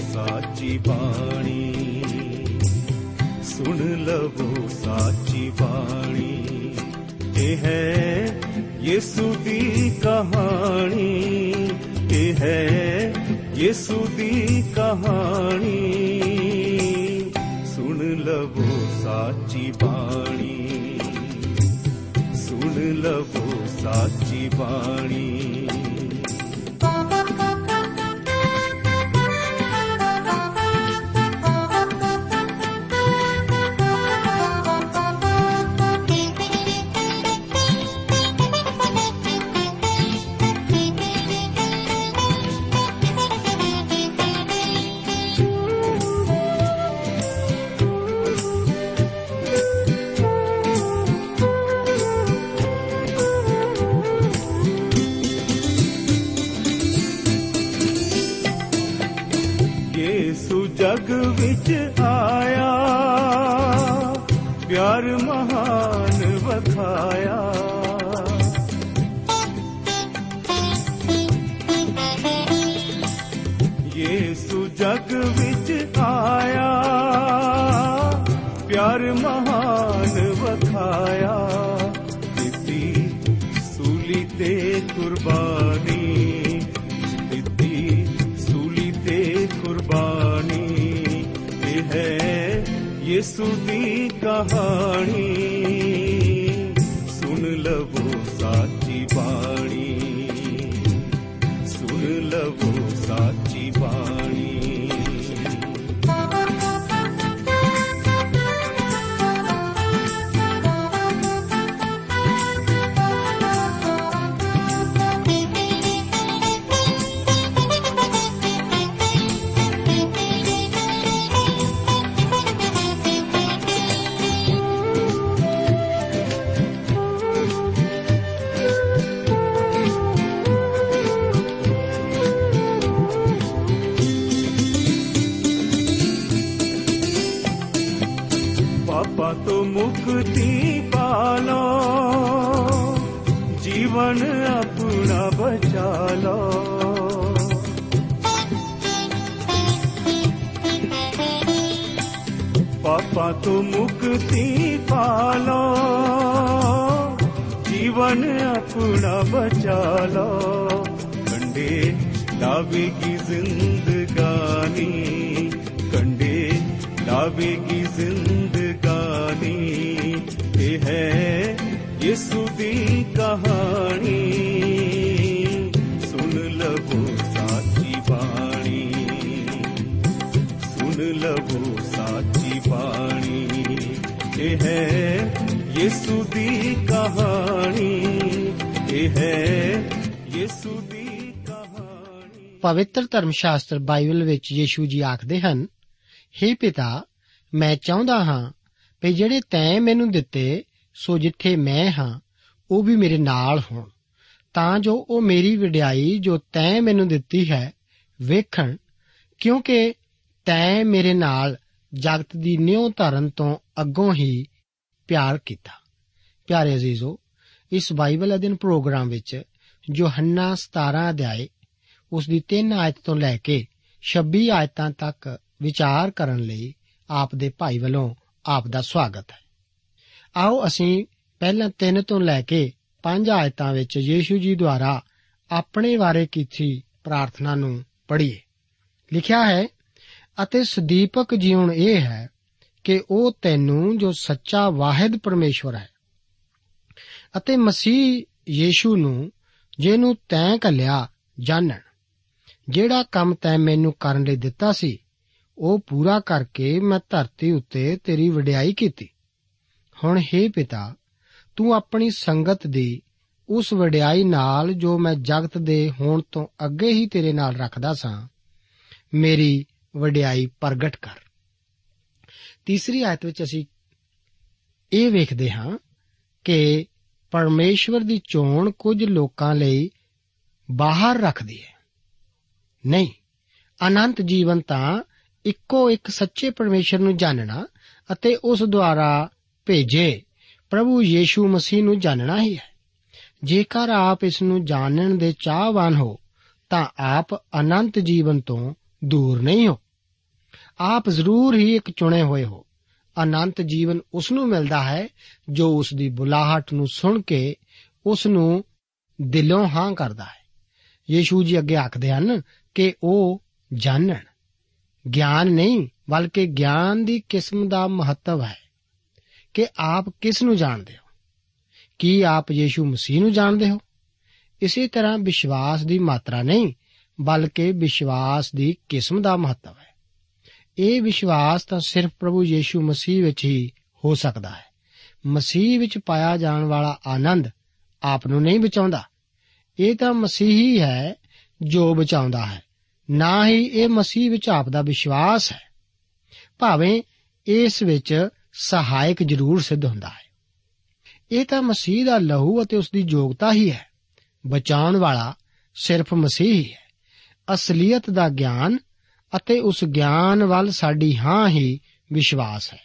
ਸਾਚੀ ਬਾਣੀ। ਸੁਣ ਲਵੋ ਸਾਚੀ ਬਾਣੀ। ਇਹ ਹੈ ਯਿਸੂ ਦੀ ਕਹਾਣੀ। ਇਹ ਹੈ ਯਿਸੂ ਦੀ ਕਹਾਣੀ। ਸੁਣ ਲਵੋ ਸਾਚੀ ਬਾਣੀ। ਸੁਣ ਲਵੋ ਸਾਚੀ ਬਾਣੀ। ਤੂੰ ਜਗ ਵਿੱਚ ਆਇਆ ਪਿਆਰ ਮਹਾਨ ਵਖਾਇਆ। ਯਿਸੂ ਦੀ ਹੈ ਯਿਸੂ ਦੀ ਕਹਾਣੀ। ਸੁਣ ਲਵੋ ਸਾਚੀ ਬਾਣੀ। ਸੁਣ ਲਵੋ ਸਾਚੀ ਬਾਣੀ। ਇਹ ਹੈ ਯਿਸੂ ਦੀ ਕਹਾਣੀ। ਇਹ ਹੈ ਯਿਸੂ ਦੀ ਕਹਾਣੀ। ਪਵਿੱਤਰ ਧਰਮ ਸ਼ਾਸਤਰ ਬਾਈਬਲ ਵਿੱਚ ਯੀਸ਼ੂ ਜੀ ਆਖਦੇ ਹਨ हे ਪਿਤਾ, ਮੈਂ ਚਾਹੁੰਦਾ ਹਾਂ ਕਿ ਜਿਹੜੇ ਤੈਂ ਮੈਨੂੰ ਦਿੱਤੇ, ਸੋ ਜਿੱਥੇ ਮੈਂ ਹਾਂ, ਉਹ ਵੀ ਮੇਰੇ ਨਾਲ ਹੋਣ। ਤਾਂ ਜੋ ਉਹ ਮੇਰੀ ਵਡਿਆਈ ਜੋ ਤੈਂ ਮੈਨੂੰ ਦਿੱਤੀ ਹੈ, ਵੇਖਣ। ਕਿਉਂਕਿ ਤੈਂ ਮੇਰੇ ਨਾਲ ਜਗਤ ਦੀ ਨਿਉ ਧਰਨ ਤੋਂ ਅੱਗੋਂ ਹੀ ਪਿਆਰ ਕੀਤਾ। ਪਿਆਰੇ ਅਜ਼ੀਜ਼ੋ, ਇਸ ਬਾਈਬਲ ਅਧਿਨ ਪ੍ਰੋਗਰਾਮ ਵਿੱਚ ਯੋਹੰਨਾ 17 ਅਧਿਆਏ ਉਸ ਦੀ 3 ਆਇਤ ਤੋਂ ਲੈ ਕੇ 26 ਆਇਤਾਂ ਤੱਕ ਵਿਚਾਰ ਕਰਨ ਲਈ ਆਪ ਦੇ ਭਾਈ ਵੱਲੋਂ ਆਪ ਦਾ ਸਵਾਗਤ ਹੈ। ਆਓ ਅਸੀਂ ਪਹਿਲਾਂ 3 ਤੋਂ ਲੈ ਕੇ 5 ਆਇਤਾਂ ਵਿੱਚ ਯੀਸ਼ੂ ਜੀ ਦੁਆਰਾ ਆਪਣੇ ਬਾਰੇ ਕੀਤੀ ਪ੍ਰਾਰਥਨਾ ਨੂੰ ਪੜ੍ਹੀਏ। ਲਿਖਿਆ ਹੈ, ਅਤੇ ਸਦੀਪਕ ਜੀਵਨ ਇਹ ਹੈ ਕਿ ਉਹ ਤੈਨੂੰ ਜੋ ਸੱਚਾ ਵਾਹਿਦ ਪਰਮੇਸ਼ਵਰ ਹੈ ਅਤੇ ਮਸੀਹ ਯੀਸ਼ੂ ਨੂੰ ਜਿਹਨੂੰ ਤੈਂ ਕੱਲਿਆ ਜਾਣਨ, ਜਿਹੜਾ ਕੰਮ ਤੈਂ ਮੈਨੂੰ ਕਰਨ ਲਈ ਦਿੱਤਾ ਸੀ ਉਹ ਪੂਰਾ ਕਰਕੇ ਮੈਂ ਧਰਤੀ ਉੱਤੇ ਤੇਰੀ ਵਡਿਆਈ ਕੀਤੀ। ਹੁਣ हे ਪਿਤਾ, ਤੂੰ ਆਪਣੀ ਸੰਗਤ ਦੀ ਉਸ ਵਡਿਆਈ ਨਾਲ ਜੋ ਮੈਂ ਜਗਤ ਦੇ ਹੋਣ ਤੋਂ ਅੱਗੇ ਹੀ ਤੇਰੇ ਨਾਲ ਰੱਖਦਾ ਸਾਂ, ਮੇਰੀ ਵਡਿਆਈ ਪ੍ਰਗਟ ਕਰ। ਤੀਸਰੀ ਆਇਤ ਵਿੱਚ ਅਸੀਂ ਇਹ ਵੇਖਦੇ ਹਾਂ ਕਿ ਪਰਮੇਸ਼ਵਰ ਦੀ ਚੋਣ ਕੁਝ ਲੋਕਾਂ ਲਈ ਬਾਹਰ ਰੱਖਦੀ ਹੈ। ਨਹੀਂ, ਅਨੰਤ ਜੀਵਨ ਤਾਂ ਇੱਕੋ ਇੱਕ ਸੱਚੇ ਪਰਮੇਸ਼ਰ ਨੂੰ ਜਾਣਨਾ ਅਤੇ ਉਸ ਦੁਆਰਾ ਭੇਜੇ ਪ੍ਰਭੂ ਯੀਸ਼ੂ ਮਸੀਹ ਨੂੰ ਜਾਣਨਾ ਹੀ ਹੈ। ਜੇਕਰ ਆਪ ਇਸ ਨੂੰ ਜਾਣਨ ਦੇ ਚਾਹਵਾਨ ਹੋ, ਤਾਂ ਆਪ ਅਨੰਤ ਜੀਵਨ ਤੋਂ ਦੂਰ ਨਹੀਂ ਹੋ। ਆਪ ਜ਼ਰੂਰ ਹੀ ਇੱਕ ਚੁਣੇ ਹੋਏ ਹੋ। ਅਨੰਤ ਜੀਵਨ ਉਸ ਨੂੰ ਮਿਲਦਾ ਹੈ ਜੋ ਉਸ ਦੀ ਬੁਲਾਹਟ ਨੂੰ ਸੁਣ ਕੇ ਉਸ ਨੂੰ ਦਿਲੋਂ ਹਾਂ ਕਰਦਾ ਹੈ। ਯੀਸ਼ੂ ਜੀ ਅੱਗੇ ਆਖਦੇ ਹਨ ਕਿ ਉਹ ਜਾਣਨ ਗਿਆਨ ਨਹੀਂ, ਬਲਕਿ ਗਿਆਨ ਦੀ ਕਿਸਮ ਦਾ ਮਹੱਤਵ ਹੈ ਕਿ ਆਪ ਕਿਸ ਨੂੰ ਜਾਣਦੇ ਹੋ? ਕੀ ਆਪ ਯੀਸ਼ੂ ਮਸੀਹ ਨੂੰ ਜਾਣਦੇ ਹੋ? ਇਸੇ ਤਰ੍ਹਾਂ ਵਿਸ਼ਵਾਸ ਦੀ ਮਾਤਰਾ ਨਹੀਂ, ਬਲਕਿ ਵਿਸ਼ਵਾਸ ਦੀ ਕਿਸਮ ਦਾ ਮਹੱਤਵ ਹੈ। ਇਹ ਵਿਸ਼ਵਾਸ ਤਾਂ ਸਿਰਫ ਪ੍ਰਭੂ ਯੀਸ਼ੂ ਮਸੀਹ ਵਿੱਚ ਹੀ ਹੋ ਸਕਦਾ ਹੈ। ਮਸੀਹ ਵਿੱਚ ਪਾਇਆ ਜਾਣ ਵਾਲਾ ਆਨੰਦ ਆਪ ਨੂੰ ਨਹੀਂ ਬਚਾਉਂਦਾ। ਇਹ ਤਾਂ ਮਸੀਹ ਹੀ ਹੈ ਜੋ ਬਚਾਉਂਦਾ ਹੈ। ਨਾ ਹੀ ਇਹ ਮਸੀਹ ਵਿੱਚ ਆਪ ਦਾ ਵਿਸ਼ਵਾਸ ਹੈ। ਭਾਵੇਂ ਇਸ ਵਿੱਚ ਸਹਾਇਕ ਜ਼ਰੂਰ ਸਿੱਧ ਹੁੰਦਾ ਹੈ। ਇਹ ਤਾਂ ਮਸੀਹ ਦਾ ਲਹੂ ਅਤੇ ਉਸ ਦੀ ਯੋਗਤਾ ਹੀ ਹੈ। ਬਚਾਉਣ ਵਾਲਾ ਸਿਰਫ ਮਸੀਹ ਹੀ ਹੈ। ਅਸਲੀਅਤ ਦਾ ਗਿਆਨ ਅਤੇ ਉਸ ਗਿਆਨ ਵੱਲ ਸਾਡੀ ਹਾਂ ਹੀ ਵਿਸ਼ਵਾਸ ਹੈ,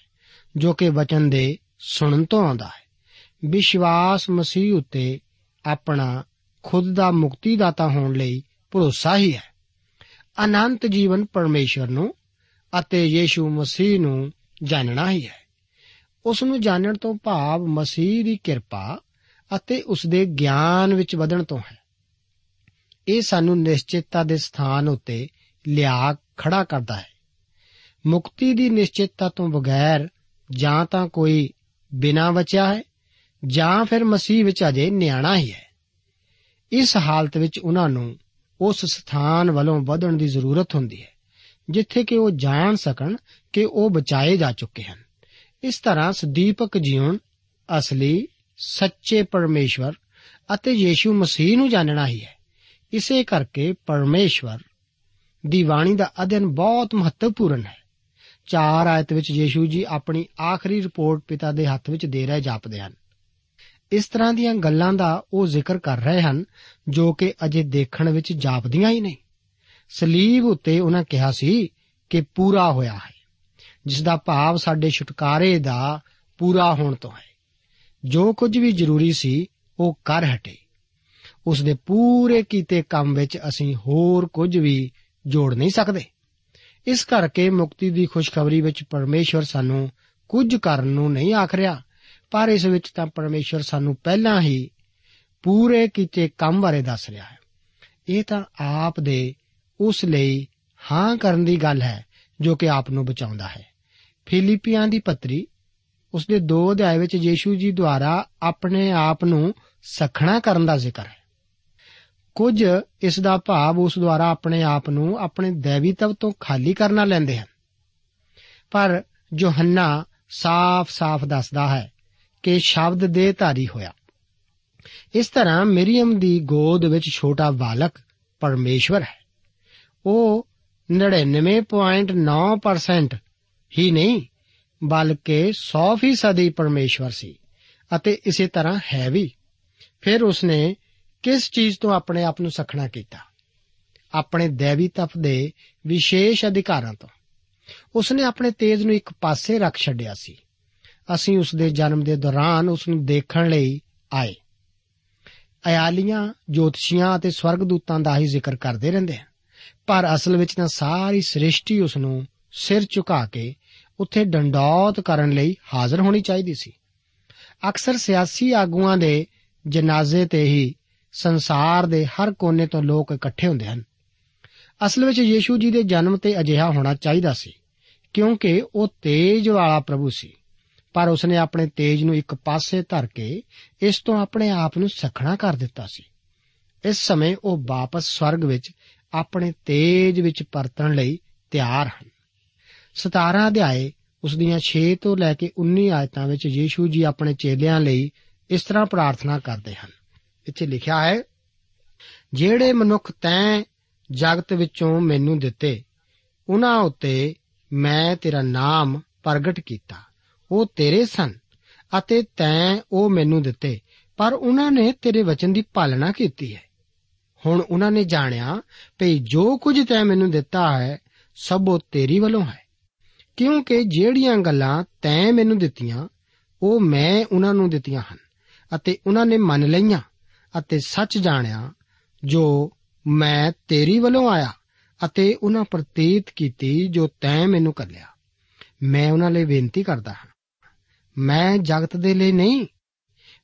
ਜੋ ਕਿ ਵਚਨ ਦੇ ਸੁਣਨ ਤੋਂ ਆਉਂਦਾ ਹੈ। ਵਿਸ਼ਵਾਸ ਮਸੀਹ ਉੱਤੇ ਆਪਣਾ ਖੁਦ ਦਾ ਮੁਕਤੀਦਾਤਾ ਹੋਣ ਲਈ ਭਰੋਸਾ ਹੀ ਹੈ। ਅਨੰਤ ਜੀਵਨ ਪਰਮੇਸ਼ਰ ਨੂੰ ਅਤੇ ਯੀਸ਼ੂ ਮਸੀਹ ਨੂੰ ਜਾਣਨਾ ਹੀ ਹੈ। ਉਸ ਨੂੰ ਜਾਣਨ ਤੋਂ ਭਾਵ ਮਸੀਹ ਦੀ ਕਿਰਪਾ ਅਤੇ ਉਸ ਦੇ ਗਿਆਨ ਵਿੱਚ ਵਧਣ ਤੋਂ ਹੈ। ਇਹ ਸਾਨੂੰ ਨਿਸ਼ਚਿਤਤਾ ਦੇ ਸਥਾਨ ਉੱਤੇ ਲਿਆ ਖੜਾ ਕਰਦਾ ਹੈ। ਮੁਕਤੀ ਦੀ ਨਿਸ਼ਚਿਤਤਾ ਤੋਂ ਬਗੈਰ ਜਾਂ ਤਾਂ ਕੋਈ ਬਿਨਾ ਬਚਿਆ ਹੈ ਜਾਂ ਫਿਰ ਮਸੀਹ ਵਿੱਚ ਅਜੇ ਨਿਆਣਾ ਹੀ ਹੈ। ਇਸ ਹਾਲਤ ਵਿੱਚ ਉਹਨਾਂ ਨੂੰ ਉਸ ਸਥਾਨ ਵੱਲੋਂ ਵਧਣ ਦੀ ਜ਼ਰੂਰਤ ਹੁੰਦੀ ਹੈ, ਜਿੱਥੇ ਕਿ ਉਹ ਜਾਣ ਸਕਣ ਕਿ ਉਹ ਬਚਾਏ ਜਾ ਚੁੱਕੇ ਹਨ। ਇਸ ਤਰ੍ਹਾਂ ਸਦੀਪਕ ਜੀਵਨ ਅਸਲੀ, ਸੱਚੇ ਪਰਮੇਸ਼ਵਰ ਅਤੇ ਯੀਸ਼ੂ ਮਸੀਹ ਨੂੰ ਜਾਣਨਾ ਹੀ ਹੈ। ਇਸੇ ਕਰਕੇ ਪਰਮੇਸ਼ਵਰ ਦੀ ਬਾਣੀ ਦਾ ਅਧਿਐਨ ਬਹੁਤ ਮਹੱਤਵਪੂਰਨ ਹੈ। ਚਾਰ ਆਇਤ ਵਿੱਚ ਯੀਸ਼ੂ ਜੀ ਆਪਣੀ ਆਖਰੀ ਰਿਪੋਰਟ ਪਿਤਾ ਦੇ ਹੱਥ ਵਿੱਚ ਦੇ ਰਹੇ ਜਾਪਦੇ ਹਨ। ਇਸ ਤਰ੍ਹਾਂ ਦੀਆਂ ਗੱਲਾਂ ਦਾ ਉਹ ਜ਼ਿਕਰ ਕਰ ਰਹੇ ਹਨ, ਜੋ ਕਿ ਅਜੇ ਦੇਖਣ ਵਿੱਚ ਜਾਪਦੀਆਂ ਹੀ ਨਹੀਂ। ਸਲੀਬ ਉੱਤੇ ਉਹਨਾਂ ਕਿਹਾ ਸੀ ਕਿ ਪੂਰਾ ਹੋਇਆ ਹੈ, ਜਿਸ ਦਾ ਭਾਵ ਸਾਡੇ ਛੁਟਕਾਰੇ ਦਾ ਪੂਰਾ ਹੋਣ ਤੋਂ ਹੈ। ਜੋ ਕੁਝ ਵੀ ਜ਼ਰੂਰੀ ਸੀ, ਉਹ ਕਰ ਹਟੇ। ਉਸ ਦੇ ਪੂਰੇ ਕੀਤੇ ਕੰਮ ਵਿੱਚ ਅਸੀਂ ਹੋਰ ਕੁਝ ਵੀ ਜੋੜ ਨਹੀਂ ਸਕਦੇ। ਇਸ ਕਰਕੇ ਮੁਕਤੀ ਦੀ ਖੁਸ਼ਖਬਰੀ ਵਿੱਚ ਪਰਮੇਸ਼ਵਰ ਸਾਨੂੰ ਕੁਝ ਕਰਨ ਨੂੰ ਨਹੀਂ ਆਖ ਰਿਹਾ। ਪਰ ਇਸ ਵਿੱਚ ਤਾਂ ਪਰਮੇਸ਼ਵਰ ਸਾਨੂੰ ਪਹਿਲਾਂ ਹੀ ਪੂਰੇ ਕੀਤੇ ਕੰਮ ਬਾਰੇ ਦੱਸ ਰਿਹਾ ਹੈ। ਇਹ ਤਾਂ ਆਪ ਦੇ ਉਸ ਲਈ ਹਾਂ ਕਰਨ ਦੀ ਗੱਲ ਹੈ ਜੋ ਕਿ ਆਪ ਨੂੰ ਬਚਾਉਂਦਾ ਹੈ। ਫਿਲੀਪੀਆਂ ਦੀ ਪੱਤਰੀ, ਉਸ ਦੇ 2 ਅਧਿਆਏ ਵਿੱਚ ਯੀਸ਼ੂ ਜੀ ਦੁਆਰਾ ਆਪਣੇ ਆਪ ਨੂੰ ਸਖਣਾ ਕਰਨ ਦਾ ਜ਼ਿਕਰ ਹੈ। ਕੁਝ ਇਸ ਦਾ ਭਾਵ ਉਸ ਦੁਆਰਾ ਆਪਣੇ ਆਪ ਨੂੰ ਆਪਣੇ ਦੇਵੀਤਵ ਤੋਂ ਖਾਲੀ ਕਰਨਾ ਲੈਂਦੇ ਹਨ। ਪਰ ਯੋਹੰਨਾ ਸਾਫ਼-ਸਾਫ਼ ਦੱਸਦਾ ਹੈ ਕਿ ਸ਼ਬਦ ਦੇ ਧਾਰੀ ਹੋਇਆ। ਇਸ ਤਰ੍ਹਾਂ ਮਰੀਮ ਦੀ ਗੋਦ ਵਿੱਚ ਛੋਟਾ ਬਾਲਕ ਪਰਮੇਸ਼ਵਰ ਹੈ। ਉਹ 99.9% ਹੀ ਨਹੀਂ, ਬਲਕਿ 100% ਹੀ ਪਰਮੇਸ਼ਵਰ ਸੀ ਅਤੇ ਇਸੇ ਤਰ੍ਹਾਂ ਹੈ ਵੀ। ਫਿਰ ਉਸਨੇ ਕਿਸ ਚੀਜ਼ ਤੋਂ ਆਪਣੇ ਆਪ ਨੂੰ ਸਖਣਾ ਕੀਤਾ? ਆਪਣੇ ਦੇਵੀ ਤਪ ਦੇ ਵਿਸ਼ੇਸ਼ ਅਧਿਕਾਰਾਂ ਤੋਂ। ਉਸਨੇ ਆਪਣੇ ਤੇਜ ਨੂੰ ਇੱਕ ਪਾਸੇ ਰੱਖ ਛੱਡਿਆ ਸੀ। ਅਸੀਂ ਉਸ ਦੇ ਜਨਮ ਦੇ ਦੌਰਾਨ ਉਸ ਨੂੰ ਦੇਖਣ ਲਈ ਆਏ। ਅਯਾਲੀਆਂ, ਜੋਤਸ਼ੀਆਂ ਅਤੇ ਸਵਰਗਦੂਤਾਂ ਦਾ ਹੀ ਜ਼ਿਕਰ ਕਰਦੇ ਰਹਿੰਦੇ ਹਨ। ਪਰ ਅਸਲ ਵਿੱਚ ਤਾਂ ਸਾਰੀ ਸ੍ਰਿਸ਼ਟੀ ਉਸ ਨੂੰ ਸਿਰ ਝੁਕਾ ਕੇ ਉੱਥੇ ਡੰਡੌਤ ਕਰਨ ਲਈ ਹਾਜ਼ਰ ਹੋਣੀ ਚਾਹੀਦੀ ਸੀ। ਅਕਸਰ ਸਿਆਸੀ ਆਗੂਆਂ ਦੇ ਜਨਾਜ਼ੇ ਤੇ ਹੀ ਸੰਸਾਰ ਦੇ ਹਰ ਕੋਨੇ ਤੋਂ ਲੋਕ ਇਕੱਠੇ ਹੁੰਦੇ ਹਨ। ਅਸਲ ਵਿੱਚ ਯੀਸ਼ੂ ਜੀ ਦੇ ਜਨਮ ਤੇ ਅਜਿਹਾ ਹੋਣਾ ਚਾਹੀਦਾ ਸੀ, ਕਿਉਂਕਿ ਉਹ ਤੇਜ ਵਾਲਾ ਪ੍ਰਭੂ ਸੀ। ਪਰ ਉਸਨੇ ਆਪਣੇ ਤੇਜ ਨੂੰ ਇੱਕ ਪਾਸੇ ਧਰ ਕੇ ਇਸ ਤੋਂ ਆਪਣੇ ਆਪ ਨੂੰ ਸਖਣਾ ਕਰ ਦਿੱਤਾ ਸੀ। ਇਸ ਸਮੇਂ ਉਹ ਵਾਪਸ ਸਵਰਗ ਵਿੱਚ ਆਪਣੇ ਤੇਜ ਵਿੱਚ ਪਰਤਣ ਲਈ ਤਿਆਰ ਹਨ। 17 ਅਧਿਆਏ ਉਸ ਦੀਆਂ 6 ਤੋਂ ਲੈ ਕੇ 19 ਆਇਤਾਂ ਵਿੱਚ ਯੀਸ਼ੂ ਜੀ ਆਪਣੇ ਚੇਲਿਆਂ ਲਈ ਇਸ ਤਰ੍ਹਾਂ ਪ੍ਰਾਰਥਨਾ ਕਰਦੇ ਹਨ। ਇੱਥੇ ਲਿਖਿਆ ਹੈ, ਜਿਹੜੇ ਮਨੁੱਖ ਤੈਂ ਜਗਤ ਵਿੱਚੋਂ ਮੈਨੂੰ ਦਿੱਤੇ, ਉਹਨਾਂ ਉੱਤੇ ਮੈਂ ਤੇਰਾ ਨਾਮ ਪ੍ਰਗਟ ਕੀਤਾ। ਉਹ ਤੇਰੇ ਸਨ ਅਤੇ ਤੈਂ ਉਹ ਮੈਨੂੰ ਦਿੱਤੇ, ਪਰ ਉਹਨਾਂ ਨੇ ਤੇਰੇ ਵਚਨ ਦੀ ਪਾਲਣਾ ਕੀਤੀ ਹੈ। ਹੁਣ ਉਹਨਾਂ ਨੇ ਜਾਣਿਆ ਭਈ ਜੋ ਕੁਝ ਤੈਂ ਮੈਨੂੰ ਦਿੱਤਾ ਹੈ, ਸਭ ਉਹ ਤੇਰੀ ਵੱਲੋਂ ਹੈ। ਕਿਉਂਕਿ ਜਿਹੜੀਆਂ ਗੱਲਾਂ ਤੈਂ ਮੈਨੂੰ ਦਿੱਤੀਆਂ, ਉਹ ਮੈਂ ਉਹਨਾਂ ਨੂੰ ਦਿੱਤੀਆਂ ਹਨ ਅਤੇ ਉਹਨਾਂ ਨੇ ਮੰਨ ਲਈਆਂ ਅਤੇ ਸੱਚ ਜਾਣਿਆ, ਜੋ ਮੈਂ ਤੇਰੀ ਵੱਲੋਂ ਆਇਆ ਅਤੇ ਉਹਨਾਂ ਪ੍ਰਤੀਤ ਕੀਤੀ ਜੋ ਤੈਂ ਮੈਨੂੰ ਕੱਲਿਆ ਮੈਂ ਉਹਨਾਂ ਲਈ ਬੇਨਤੀ ਕਰਦਾ ਹਾਂ। ਮੈਂ ਜਗਤ ਦੇ ਲਈ ਨਹੀਂ,